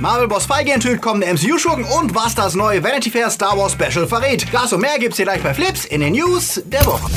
Marvel Boss Feige enthüllt kommende MCU-Schurken und was das neue Vanity Fair Star Wars Special verrät. Das und mehr gibt's hier gleich bei Flips in den News der Woche.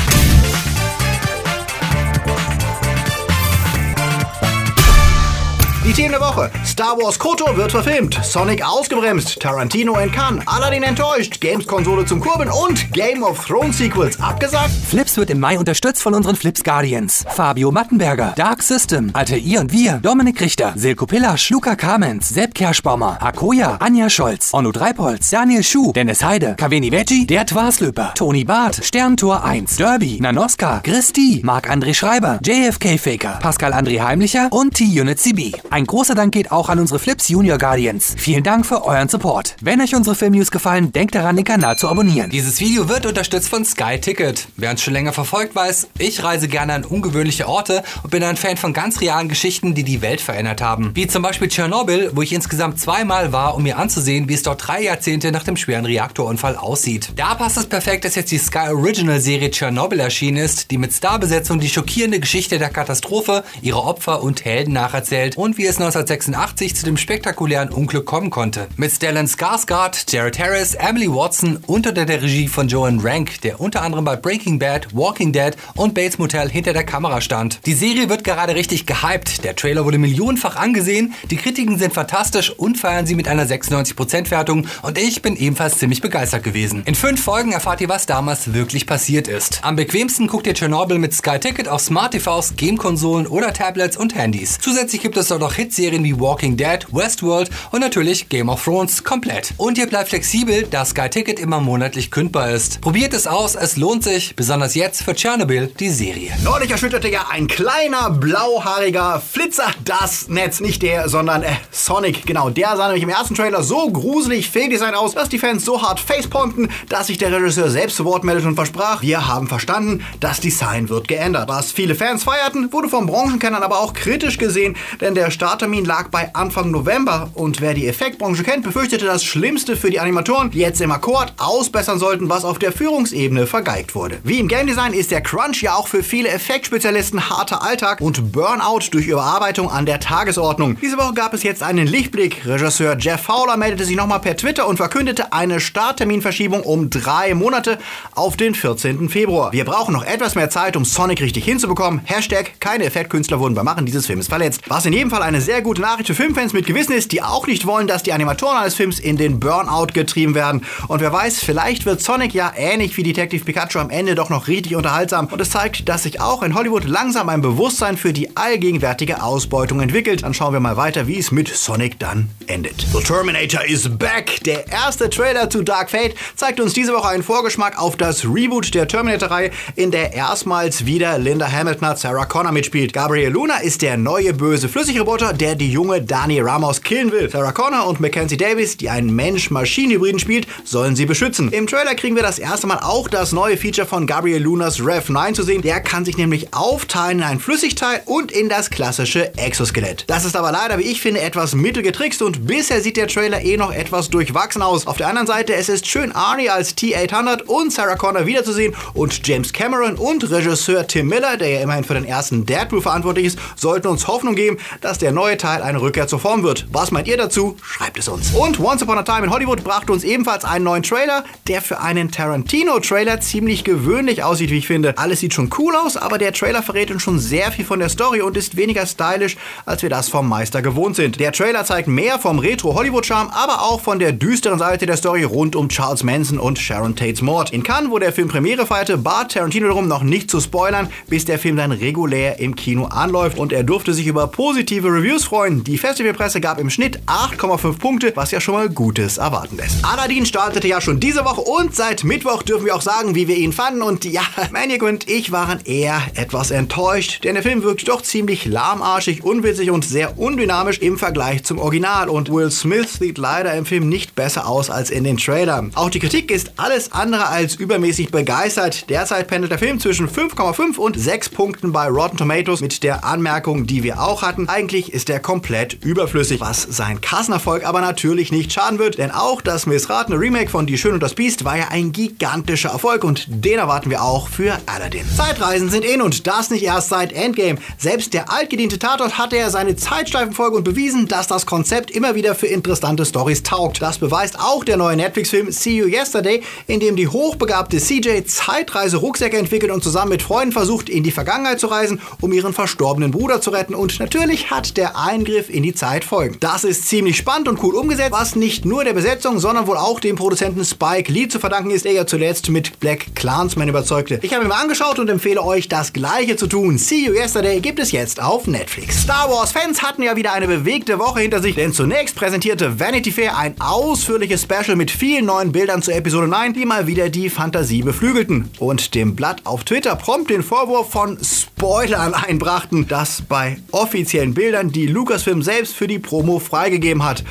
Die Themen der Woche. Star Wars Koto wird verfilmt. Sonic ausgebremst. Tarantino in Cannes. Aladdin enttäuscht. Games-Konsole zum Kurbeln und Game of Thrones Sequels abgesagt. Flips wird im Mai unterstützt von unseren Flips Guardians. Fabio Mattenberger, Dark System, Alter Ihr und Wir, Dominik Richter, Silko Pillasch, Luca Kamens, Sepp Kerschbaumer, Akoya, Anja Scholz, Onno Dreipolz, Daniel Schuh, Dennis Heide, Kaveni Veggie, Der Twaslöper, Toni Barth, Sterntor 1, Derby, Nanoska, Christi, Marc-André Schreiber, JFK Faker, Pascal André Heimlicher und T-Unit CB. Ein großer Dank geht auch an unsere Flips Junior Guardians. Vielen Dank für euren Support. Wenn euch unsere Filmnews gefallen, denkt daran, den Kanal zu abonnieren. Dieses Video wird unterstützt von Sky Ticket. Wer uns schon länger verfolgt, weiß, ich reise gerne an ungewöhnliche Orte und bin ein Fan von ganz realen Geschichten, die die Welt verändert haben. Wie zum Beispiel Tschernobyl, wo ich insgesamt zweimal war, um mir anzusehen, wie es dort drei Jahrzehnte nach dem schweren Reaktorunfall aussieht. Da passt es perfekt, dass jetzt die Sky Original Serie Tschernobyl erschienen ist, die mit Starbesetzung die schockierende Geschichte der Katastrophe, ihre Opfer und Helden nacherzählt und wie es 1986 zu dem spektakulären Unglück kommen konnte. Mit Stellan Skarsgård, Jared Harris, Emily Watson unter der Regie von Joan Rank, der unter anderem bei Breaking Bad, Walking Dead und Bates Motel hinter der Kamera stand. Die Serie wird gerade richtig gehypt. Der Trailer wurde millionenfach angesehen, die Kritiken sind fantastisch und feiern sie mit einer 96% Wertung und ich bin ebenfalls ziemlich begeistert gewesen. In fünf Folgen erfahrt ihr, was damals wirklich passiert ist. Am bequemsten guckt ihr Chernobyl mit Sky Ticket auf Smart TVs, Gamekonsolen oder Tablets und Handys. Zusätzlich gibt es dort auch Hitserien wie Walking Dead, Westworld und natürlich Game of Thrones komplett. Und ihr bleibt flexibel, da Sky Ticket immer monatlich kündbar ist. Probiert es aus, es lohnt sich, besonders jetzt für Chernobyl, die Serie. Neulich erschütterte ja ein kleiner blauhaariger Flitzer das Netz. Nicht der, sondern äh, Sonic. Genau, der sah nämlich im ersten Trailer so gruselig Fehldesign aus, dass die Fans so hart faceponten, dass sich der Regisseur selbst zu Wort meldete und versprach, wir haben verstanden, das Design wird geändert. Was viele Fans feierten, wurde von Branchenkennern aber auch kritisch gesehen, denn der Starttermin lag bei Anfang November und wer die Effektbranche kennt, befürchtete das Schlimmste für die Animatoren, die jetzt im Akkord ausbessern sollten, was auf der Führungsebene vergeigt wurde. Wie im Game Design ist der Crunch ja auch für viele Effektspezialisten harter Alltag und Burnout durch Überarbeitung an der Tagesordnung. Diese Woche gab es jetzt einen Lichtblick. Regisseur Jeff Fowler meldete sich nochmal per Twitter und verkündete eine Startterminverschiebung um drei Monate auf den 14. Februar. Wir brauchen noch etwas mehr Zeit, um Sonic richtig hinzubekommen. Hashtag keine Effektkünstler wurden beim Machen dieses Films verletzt. Was in jedem Fall eine sehr gute Nachricht für Filmfans mit Gewissen ist, die auch nicht wollen, dass die Animatoren eines Films in den Burnout getrieben werden. Und wer weiß, vielleicht wird Sonic ja ähnlich wie Detective Pikachu am Ende doch noch richtig unterhaltsam. Und es zeigt, dass sich auch in Hollywood langsam ein Bewusstsein für die allgegenwärtige Ausbeutung entwickelt. Dann schauen wir mal weiter, wie es mit Sonic dann endet. The Terminator is back. Der erste Trailer zu Dark Fate zeigt uns diese Woche einen Vorgeschmack auf das Reboot der Terminator-Reihe, in der erstmals wieder Linda Hamilton als Sarah Connor mitspielt. Gabriel Luna ist der neue böse Flüssigroboter, der die junge Dani Ramos killen will. Sarah Connor und Mackenzie Davis, die einen Mensch-Maschinen-Hybriden spielt, sollen sie beschützen. Im Trailer kriegen wir das erste Mal auch das neue Feature von Gabriel Lunas Rev 9 zu sehen. Der kann sich nämlich aufteilen in ein Flüssigteil und in das klassische Exoskelett. Das ist aber leider, wie ich finde, etwas mittelgetrickst und bisher sieht der Trailer eh noch etwas durchwachsen aus. Auf der anderen Seite, es ist schön Arnie als T-800 und Sarah Connor wiederzusehen und James Cameron und Regisseur Tim Miller, der ja immerhin für den ersten Deadpool verantwortlich ist, sollten uns Hoffnung geben, dass der neue Teil eine Rückkehr zur Form wird. Was meint ihr dazu? Schreibt es uns. Und Once Upon a Time in Hollywood brachte uns ebenfalls einen neuen Trailer, der für einen Tarantino-Trailer ziemlich gewöhnlich aussieht, wie ich finde. Alles sieht schon cool aus, aber der Trailer verrät uns schon sehr viel von der Story und ist weniger stylisch, als wir das vom Meister gewohnt sind. Der Trailer zeigt mehr vom Retro-Hollywood-Charme, aber auch von der düsteren Seite der Story rund um Charles Manson und Sharon Tates Mord. In Cannes, wo der Film Premiere feierte, bat Tarantino darum, noch nicht zu spoilern, bis der Film dann regulär im Kino anläuft und er durfte sich über positive Reviews freuen. Die Festivalpresse gab im Schnitt 8,5 Punkte, was ja schon mal Gutes erwarten lässt. Aladdin startete ja schon diese Woche und seit Mittwoch dürfen wir auch sagen, wie wir ihn fanden. Und ja, Maniac und ich waren eher etwas enttäuscht, denn der Film wirkt doch ziemlich lahmarschig, unwitzig und sehr undynamisch im Vergleich zum Original. Und Will Smith sieht leider im Film nicht besser aus als in den Trailern. Auch die Kritik ist alles andere als übermäßig begeistert. Derzeit pendelt der Film zwischen 5,5 und 6 Punkten bei Rotten Tomatoes mit der Anmerkung, die wir auch hatten. Eigentlich ist er komplett überflüssig, was sein Kassenerfolg aber natürlich nicht schaden wird, denn auch das missratene Remake von Die Schön und das Biest war ja ein gigantischer Erfolg und den erwarten wir auch für Aladdin. Zeitreisen sind in und das nicht erst seit Endgame. Selbst der altgediente Tatort hatte ja seine Zeitschleifenfolge und bewiesen, dass das Konzept immer wieder für interessante Stories taugt. Das beweist auch der neue Netflix-Film See You Yesterday, in dem die hochbegabte CJ Zeitreise-Rucksäcke entwickelt und zusammen mit Freunden versucht, in die Vergangenheit zu reisen, um ihren verstorbenen Bruder zu retten. Und natürlich hat der Eingriff in die Zeit Folgen. Das ist ziemlich spannend und cool umgesetzt, was nicht nur der Besetzung, sondern wohl auch dem Produzenten Spike Lee zu verdanken ist, der ja zuletzt mit Black Clansman überzeugte. Ich habe ihn mal angeschaut und empfehle euch, das gleiche zu tun. See You Yesterday gibt es jetzt auf Netflix. Star Wars-Fans hatten ja wieder eine bewegte Woche hinter sich, denn zunächst präsentierte Vanity Fair ein ausführliches Special mit vielen neuen Bildern zu Episode 9, die mal wieder die Fantasie beflügelten. Und dem Blatt auf Twitter prompt den Vorwurf von Spoilern einbrachten, dass bei offiziellen Bildern die Lucasfilm selbst für die Promo freigegeben hat.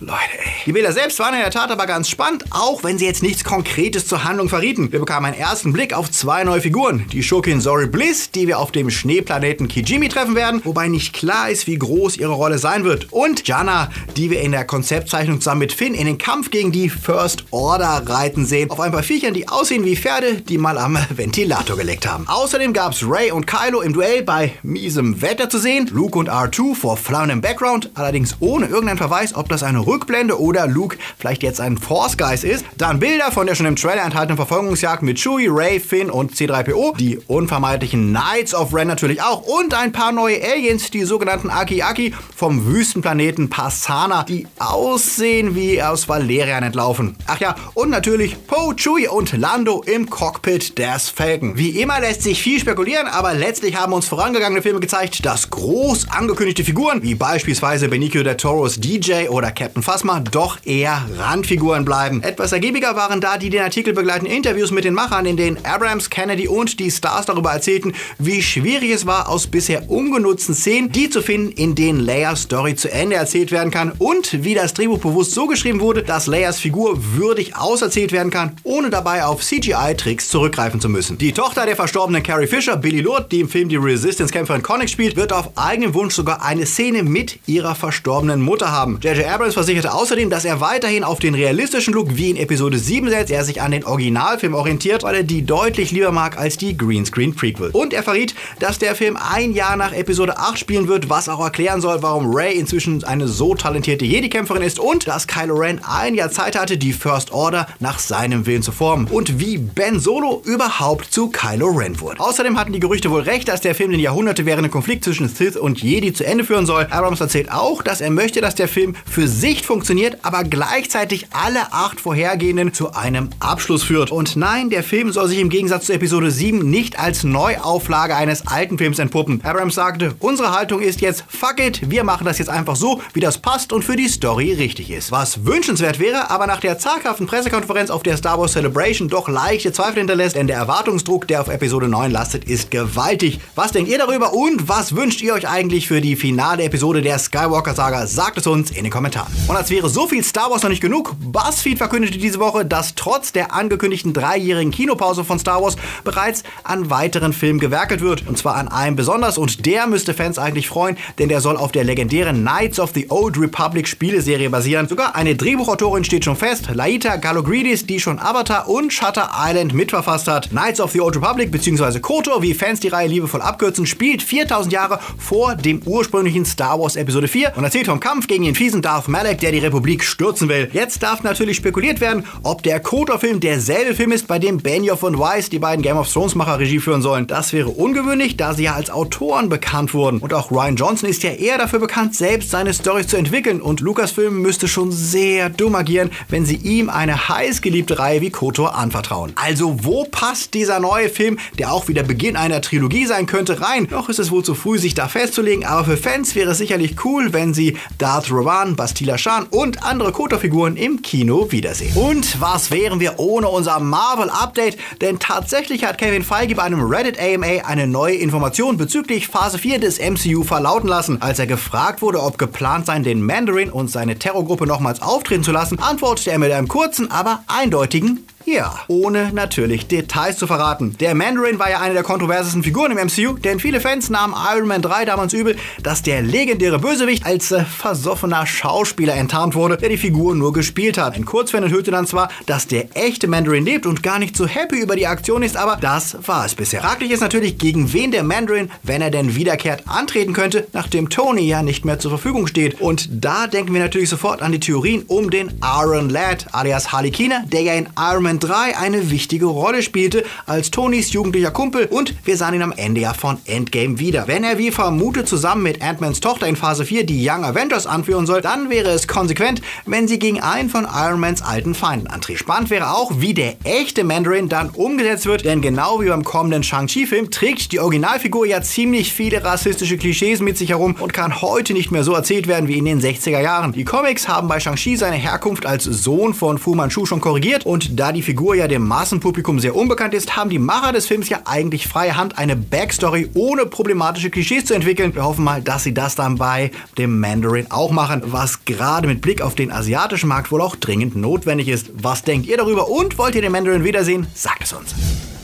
Leute, ey. Die Bilder selbst waren in der Tat aber ganz spannend, auch wenn sie jetzt nichts Konkretes zur Handlung verrieten. Wir bekamen einen ersten Blick auf zwei neue Figuren. Die Schurkin Zori Bliss, die wir auf dem Schneeplaneten Kijimi treffen werden, wobei nicht klar ist, wie groß ihre Rolle sein wird. Und Jana, die wir in der Konzeptzeichnung zusammen mit Finn in den Kampf gegen die First Order reiten sehen. Auf ein paar Viechern, die aussehen wie Pferde, die mal am Ventilator geleckt haben. Außerdem gab es Ray und Kylo im Duell bei miesem Wetter zu sehen. Luke und R2 vor flammendem Background, allerdings ohne irgendeinen Verweis, ob das eine Rückblende oder Luke vielleicht jetzt ein Force Guys ist. Dann Bilder von der schon im Trailer enthaltenen Verfolgungsjagd mit Chewie, Ray, Finn und C3PO. Die unvermeidlichen Knights of Ren natürlich auch. Und ein paar neue Aliens, die sogenannten Aki-Aki vom Wüstenplaneten Passana, die aussehen wie aus Valerian entlaufen. Ach ja, und natürlich Poe, Chewie und Lando im Cockpit des Falcon. Wie immer lässt sich viel spekulieren, aber letztlich haben uns vorangegangene Filme gezeigt, dass groß angekündigte Figuren, wie beispielsweise Benicio del Toros DJ oder Captain Phasma, doch eher Randfiguren bleiben. Etwas ergiebiger waren da die den Artikel begleitenden Interviews mit den Machern, in denen Abrams, Kennedy und die Stars darüber erzählten, wie schwierig es war, aus bisher ungenutzten Szenen die zu finden, in denen Leias Story zu Ende erzählt werden kann und wie das Drehbuch bewusst so geschrieben wurde, dass Leias Figur würdig auserzählt werden kann, ohne dabei auf CGI-Tricks zurückgreifen zu müssen. Die Tochter der verstorbenen Carrie Fisher, Billy Lord, die im Film die Resistance-Kämpferin Connix spielt, wird auf eigenen Wunsch sogar eine Szene mit ihrer verstorbenen Mutter haben. J.J. Abrams versicherte außerdem, dass er weiterhin auf den realistischen Look wie in Episode 7 setzt, der sich an den Originalfilm orientiert, weil er die deutlich lieber mag als die Greenscreen Prequel. Und er verriet, dass der Film ein Jahr nach Episode 8 spielen wird, was auch erklären soll, warum Rey inzwischen eine so talentierte Jedi-Kämpferin ist und dass Kylo Ren ein Jahr Zeit hatte, die First Order nach seinem Willen zu formen und wie Ben Solo überhaupt zu Kylo Ren wurde. Außerdem hatten die Gerüchte wohl recht, dass der Film den Jahrhunderte währenden Konflikt zwischen Sith und Jedi zu Ende führen soll. Abrams erzählt auch, dass er möchte, dass der Film für sich funktioniert, aber gleichzeitig alle acht vorhergehenden zu einem Abschluss führt. Und nein, der Film soll sich im Gegensatz zu Episode 7 nicht als Neuauflage eines alten Films entpuppen. Abrams sagte, unsere Haltung ist jetzt, fuck it, wir machen das jetzt einfach so, wie das passt und für die Story richtig ist. Was wünschenswert wäre, aber nach der zaghaften Pressekonferenz auf der Star Wars Celebration doch leichte Zweifel hinterlässt, denn der Erwartungsdruck, der auf Episode 9 lastet, ist gewaltig. Was denkt ihr darüber und was wünscht ihr euch eigentlich für die finale Episode der Skywalker-Saga? Sagt es uns in den Kommentaren. Und als wäre so viel Star Wars noch nicht genug, BuzzFeed verkündete diese Woche, dass trotz der angekündigten dreijährigen Kinopause von Star Wars bereits an weiteren Filmen gewerkelt wird. Und zwar an einem besonders und der müsste Fans eigentlich freuen, denn der soll auf der legendären Knights of the Old Republic Spieleserie basieren. Sogar eine Drehbuchautorin steht schon fest, Laita Galogridis, die schon Avatar und Shutter Island mitverfasst hat. Knights of the Old Republic bzw. KOTOR, wie Fans die Reihe liebevoll abkürzen, spielt 4000 Jahre vor dem ursprünglichen Star Wars Episode 4 und erzählt vom Kampf gegen den fiesen Darth Malak, der die Republik stürzen will. Jetzt darf natürlich spekuliert werden, ob der KOTOR-Film derselbe Film ist, bei dem Benioff und Weiss, die beiden Game of Thrones-Macher, Regie führen sollen. Das wäre ungewöhnlich, da sie ja als Autoren bekannt wurden. Und auch Ryan Johnson ist ja eher dafür bekannt, selbst seine Storys zu entwickeln. Und Lucasfilm müsste schon sehr dumm agieren, wenn sie ihm eine heißgeliebte Reihe wie KOTOR anvertrauen. Also wo passt dieser neue Film, der auch wieder Beginn einer Trilogie sein könnte, rein? Noch ist es wohl zu früh, sich da festzulegen, aber für Fans wäre es sicherlich cool, wenn sie Darth Rowan, Bastila Shan und andere KOTOR-Figuren im Kino wiedersehen. Und was wären wir ohne unser Marvel-Update? Denn tatsächlich hat Kevin Feige bei einem Reddit AMA eine neue Information bezüglich Phase 4 des MCU verlauten lassen. Als er gefragt wurde, ob geplant sei, den Mandarin und seine Terrorgruppe nochmals auftreten zu lassen, antwortete er mit einem kurzen, aber eindeutigen Ja, ohne natürlich Details zu verraten. Der Mandarin war ja eine der kontroversesten Figuren im MCU, denn viele Fans nahmen Iron Man 3 damals übel, dass der legendäre Bösewicht als äh, versoffener Schauspieler enttarnt wurde, der die Figur nur gespielt hat. Ein Kurzfan enthüllte dann zwar, dass der echte Mandarin lebt und gar nicht so happy über die Aktion ist, aber das war es bisher. Fraglich ist natürlich, gegen wen der Mandarin, wenn er denn wiederkehrt, antreten könnte, nachdem Tony ja nicht mehr zur Verfügung steht. Und da denken wir natürlich sofort an die Theorien um den Iron Lad, alias Harley Keener, der ja in Iron Man 3 eine wichtige Rolle spielte, als Tonys jugendlicher Kumpel und wir sahen ihn am Ende ja von Endgame wieder. Wenn er wie vermutet zusammen mit Ant-Mans Tochter in Phase 4 die Young Avengers anführen soll, dann wäre es konsequent, wenn sie gegen einen von Iron Mans alten Feinden antritt. Spannend wäre auch, wie der echte Mandarin dann umgesetzt wird, denn genau wie beim kommenden Shang-Chi-Film trägt die Originalfigur ja ziemlich viele rassistische Klischees mit sich herum und kann heute nicht mehr so erzählt werden wie in den 60er Jahren. Die Comics haben bei Shang-Chi seine Herkunft als Sohn von Fu Manchu schon korrigiert und da die Figur ja dem Massenpublikum sehr unbekannt ist, haben die Macher des Films ja eigentlich freie Hand, eine Backstory ohne problematische Klischees zu entwickeln. Wir hoffen mal, dass sie das dann bei dem Mandarin auch machen, was gerade mit Blick auf den asiatischen Markt wohl auch dringend notwendig ist. Was denkt ihr darüber und wollt ihr den Mandarin wiedersehen? Sagt es uns.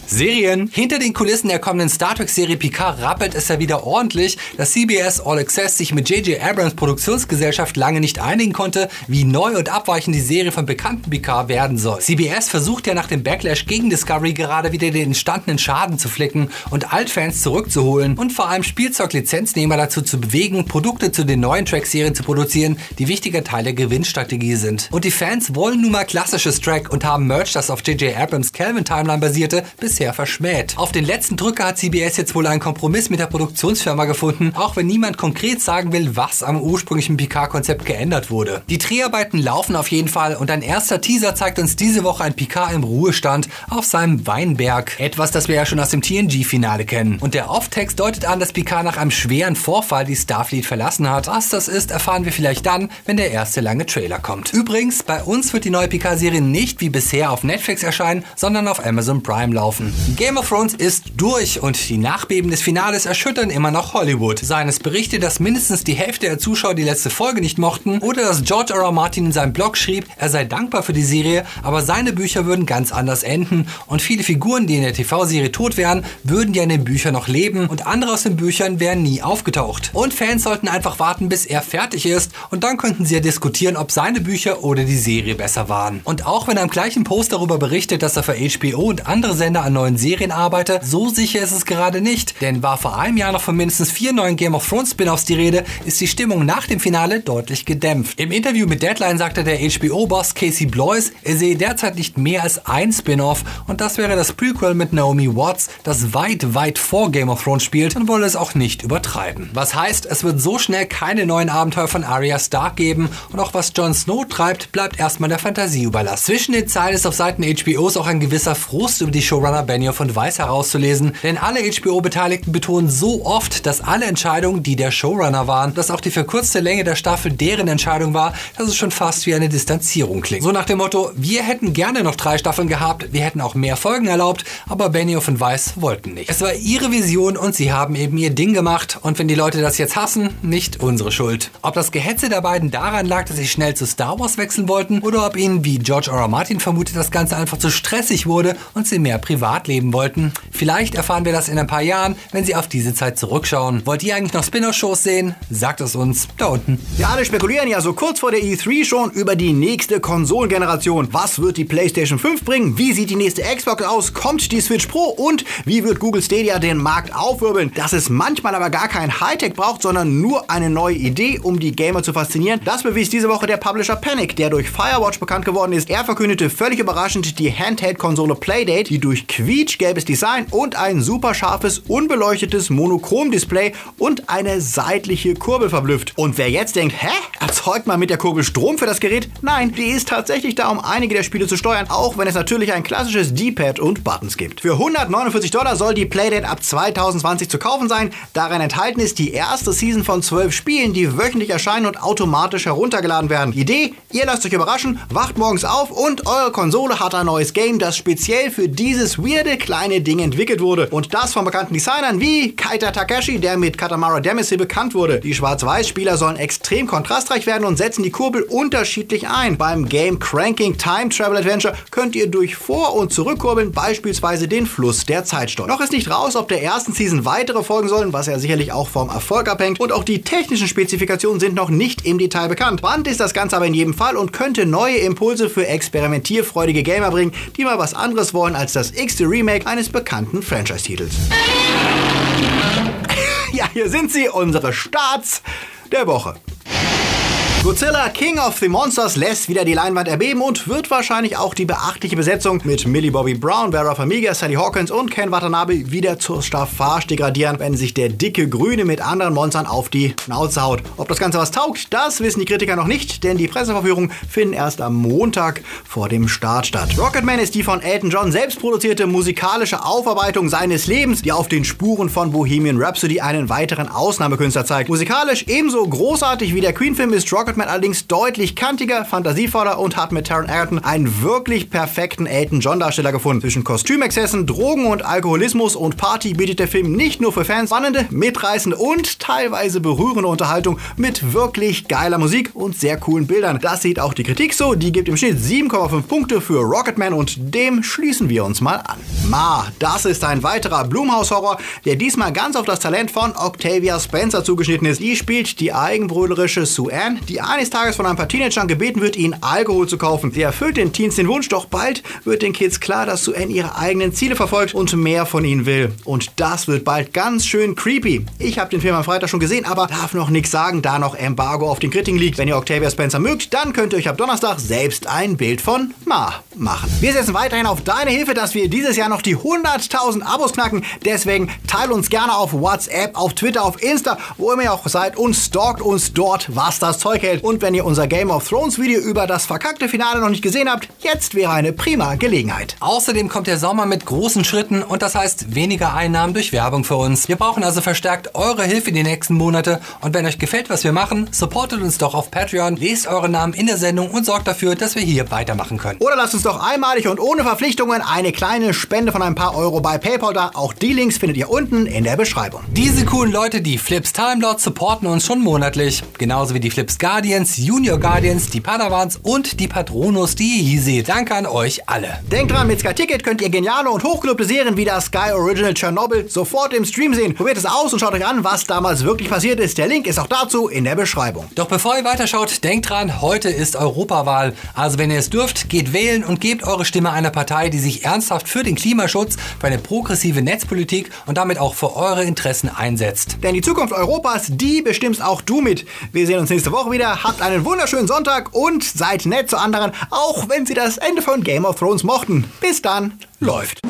Serien. Hinter den Kulissen der kommenden Star Trek-Serie Picard rappelt es ja wieder ordentlich, dass CBS All Access sich mit J.J. Abrams Produktionsgesellschaft lange nicht einigen konnte, wie neu und abweichend die Serie von bekannten Picard werden soll. CBS versucht ja nach dem Backlash gegen Discovery gerade wieder den entstandenen Schaden zu flicken und Altfans zurückzuholen und vor allem Spielzeuglizenznehmer dazu zu bewegen, Produkte zu den neuen Track-Serien zu produzieren, die wichtiger Teil der Gewinnstrategie sind. Und die Fans wollen nun mal klassisches Track und haben Merch, das auf J.J. Abrams Calvin Timeline basierte, bisher bisher verschmäht. Auf den letzten Drücker hat CBS jetzt wohl einen Kompromiss mit der Produktionsfirma gefunden, auch wenn niemand konkret sagen will, was am ursprünglichen Picard-Konzept geändert wurde. Die Dreharbeiten laufen auf jeden Fall und ein erster Teaser zeigt uns diese Woche ein Picard im Ruhestand auf seinem Weinberg. Etwas, das wir ja schon aus dem TNG-Finale kennen. Und der Off-Text deutet an, dass Picard nach einem schweren Vorfall die Starfleet verlassen hat. Was das ist, erfahren wir vielleicht dann, wenn der erste lange Trailer kommt. Übrigens, bei uns wird die neue Picard-Serie nicht wie bisher auf Netflix erscheinen, sondern auf Amazon Prime laufen. Game of Thrones ist durch und die Nachbeben des Finales erschüttern immer noch Hollywood. Seien es Berichte, dass mindestens die Hälfte der Zuschauer die letzte Folge nicht mochten oder dass George R. R. Martin in seinem Blog schrieb, er sei dankbar für die Serie, aber seine Bücher würden ganz anders enden und viele Figuren, die in der TV-Serie tot wären, würden ja in den Büchern noch leben und andere aus den Büchern wären nie aufgetaucht. Und Fans sollten einfach warten, bis er fertig ist und dann könnten sie ja diskutieren, ob seine Bücher oder die Serie besser waren. Und auch wenn er im gleichen Post darüber berichtet, dass er für HBO und andere Sender an neuen Serien arbeite, so sicher ist es gerade nicht. Denn war vor einem Jahr noch von mindestens vier neuen Game of Thrones Spin-offs die Rede, ist die Stimmung nach dem Finale deutlich gedämpft. Im Interview mit Deadline sagte der HBO-Boss Casey Blois, er sehe derzeit nicht mehr als ein Spin-off und das wäre das Prequel mit Naomi Watts, das weit, weit vor Game of Thrones spielt und wolle es auch nicht übertreiben. Was heißt, es wird so schnell keine neuen Abenteuer von Arya Stark geben und auch was Jon Snow treibt, bleibt erstmal der Fantasie überlassen. Zwischen den Zeilen ist auf Seiten HBOs auch ein gewisser Frust über die Showrunner Benioff und Weiss herauszulesen, denn alle HBO-Beteiligten betonen so oft, dass alle Entscheidungen, die der Showrunner waren, dass auch die verkürzte Länge der Staffel deren Entscheidung war, dass es schon fast wie eine Distanzierung klingt. So nach dem Motto, wir hätten gerne noch drei Staffeln gehabt, wir hätten auch mehr Folgen erlaubt, aber Benioff und Weiss wollten nicht. Es war ihre Vision und sie haben eben ihr Ding gemacht und wenn die Leute das jetzt hassen, nicht unsere Schuld. Ob das Gehetze der beiden daran lag, dass sie schnell zu Star Wars wechseln wollten oder ob ihnen, wie George R. R. Martin vermutet, das Ganze einfach zu stressig wurde und sie mehr privat leben wollten. Vielleicht erfahren wir das in ein paar Jahren, wenn sie auf diese Zeit zurückschauen. Wollt ihr eigentlich noch Spin-off-Shows sehen? Sagt es uns da unten. Wir alle spekulieren ja so kurz vor der E3 schon über die nächste Konsolengeneration. Was wird die PlayStation 5 bringen? Wie sieht die nächste Xbox aus? Kommt die Switch Pro? Und wie wird Google Stadia den Markt aufwirbeln? Dass es manchmal aber gar kein Hightech braucht, sondern nur eine neue Idee, um die Gamer zu faszinieren, das bewies diese Woche der Publisher Panic, der durch Firewatch bekannt geworden ist. Er verkündete völlig überraschend die Handheld-Konsole Playdate, die durch quietschgelbes Design und ein super scharfes, unbeleuchtetes Monochrom-Display und eine seitliche Kurbel verblüfft. Und wer jetzt denkt, hä? Erzeugt man mit der Kurbel Strom für das Gerät? Nein, die ist tatsächlich da, um einige der Spiele zu steuern, auch wenn es natürlich ein klassisches D-Pad und Buttons gibt. Für 149 Dollar soll die Playdate ab 2020 zu kaufen sein. Darin enthalten ist die erste Season von 12 Spielen, die wöchentlich erscheinen und automatisch heruntergeladen werden. Idee, ihr lasst euch überraschen, wacht morgens auf und eure Konsole hat ein neues Game, das speziell für dieses Weird weirde kleine Ding entwickelt wurde. Und das von bekannten Designern wie Kaita Takeshi, der mit Katamara Damacy bekannt wurde. Die Schwarz-Weiß-Spieler sollen extrem kontrastreich werden und setzen die Kurbel unterschiedlich ein. Beim Game Cranking Time Travel Adventure könnt ihr durch Vor- und Zurückkurbeln beispielsweise den Fluss der Zeit steuern. Noch ist nicht raus, ob der ersten Season weitere folgen sollen, was ja sicherlich auch vom Erfolg abhängt. Und auch die technischen Spezifikationen sind noch nicht im Detail bekannt. Spannend ist das Ganze aber in jedem Fall und könnte neue Impulse für experimentierfreudige Gamer bringen, die mal was anderes wollen als das x-te Remake eines bekannten Franchise-Titels. ja, hier sind sie, unsere Starts der Woche. Godzilla King of the Monsters lässt wieder die Leinwand erbeben und wird wahrscheinlich auch die beachtliche Besetzung mit Millie Bobby Brown, Vera Farmiga, Sally Hawkins und Ken Watanabe wieder zur Staffage degradieren, wenn sich der dicke Grüne mit anderen Monstern auf die Schnauze haut. Ob das Ganze was taugt, das wissen die Kritiker noch nicht, denn die Presseverführungen finden erst am Montag vor dem Start statt. Rocketman ist die von Elton John selbst produzierte musikalische Aufarbeitung seines Lebens, die auf den Spuren von Bohemian Rhapsody einen weiteren Ausnahmekünstler zeigt. Musikalisch ebenso großartig wie der Queen-Film ist Rocketman Rocketman allerdings deutlich kantiger, fantasievoller und hat mit Taron Egerton einen wirklich perfekten Elton John Darsteller gefunden. Zwischen Kostümexzessen, Drogen und Alkoholismus und Party bietet der Film nicht nur für Fans spannende, mitreißende und teilweise berührende Unterhaltung mit wirklich geiler Musik und sehr coolen Bildern. Das sieht auch die Kritik so. Die gibt im Schnitt 7,5 Punkte für Rocketman und dem schließen wir uns mal an. Ma, das ist ein weiterer Blumhaus-Horror, der diesmal ganz auf das Talent von Octavia Spencer zugeschnitten ist. Die spielt die eigenbröderische Sue Ann, die eines Tages von ein paar Teenagern gebeten wird, ihnen Alkohol zu kaufen. Sie erfüllt den Teens den Wunsch, doch bald wird den Kids klar, dass Sue ihre eigenen Ziele verfolgt und mehr von ihnen will. Und das wird bald ganz schön creepy. Ich habe den Film am Freitag schon gesehen, aber darf noch nichts sagen, da noch Embargo auf den Kritiken liegt. Wenn ihr Octavia Spencer mögt, dann könnt ihr euch ab Donnerstag selbst ein Bild von Ma machen. Wir setzen weiterhin auf deine Hilfe, dass wir dieses Jahr noch die 100.000 Abos knacken. Deswegen teile uns gerne auf WhatsApp, auf Twitter, auf Insta, wo immer ihr auch seid und stalkt uns dort, was das Zeug hält. Und wenn ihr unser Game of Thrones Video über das verkackte Finale noch nicht gesehen habt, jetzt wäre eine prima Gelegenheit. Außerdem kommt der Sommer mit großen Schritten und das heißt weniger Einnahmen durch Werbung für uns. Wir brauchen also verstärkt eure Hilfe in die nächsten Monate und wenn euch gefällt, was wir machen, supportet uns doch auf Patreon, lest eure Namen in der Sendung und sorgt dafür, dass wir hier weitermachen können. Oder lasst uns doch einmalig und ohne Verpflichtungen eine kleine Spende von ein paar Euro bei PayPal da. Auch die Links findet ihr unten in der Beschreibung. Diese coolen Leute, die Flips Time Lord, supporten uns schon monatlich. Genauso wie die Flips Guardians, Junior Guardians, die Padawans und die Patronus, die ihr hier seht. Danke an euch alle. Denkt dran, mit Sky Ticket könnt ihr geniale und hochgelobte Serien wie das Sky Original Chernobyl sofort im Stream sehen. Probiert es aus und schaut euch an, was damals wirklich passiert ist. Der Link ist auch dazu in der Beschreibung. Doch bevor ihr weiterschaut, denkt dran, heute ist Europawahl. Also wenn ihr es dürft, geht wählen und gebt eure Stimme einer Partei, die sich ernsthaft für den Klimaschutz, für eine progressive Netzpolitik und damit auch für eure Interessen einsetzt. Denn die Zukunft Europas, die bestimmst auch du mit. Wir sehen uns nächste Woche wieder. Habt einen wunderschönen Sonntag und seid nett zu anderen, auch wenn sie das Ende von Game of Thrones mochten. Bis dann, läuft.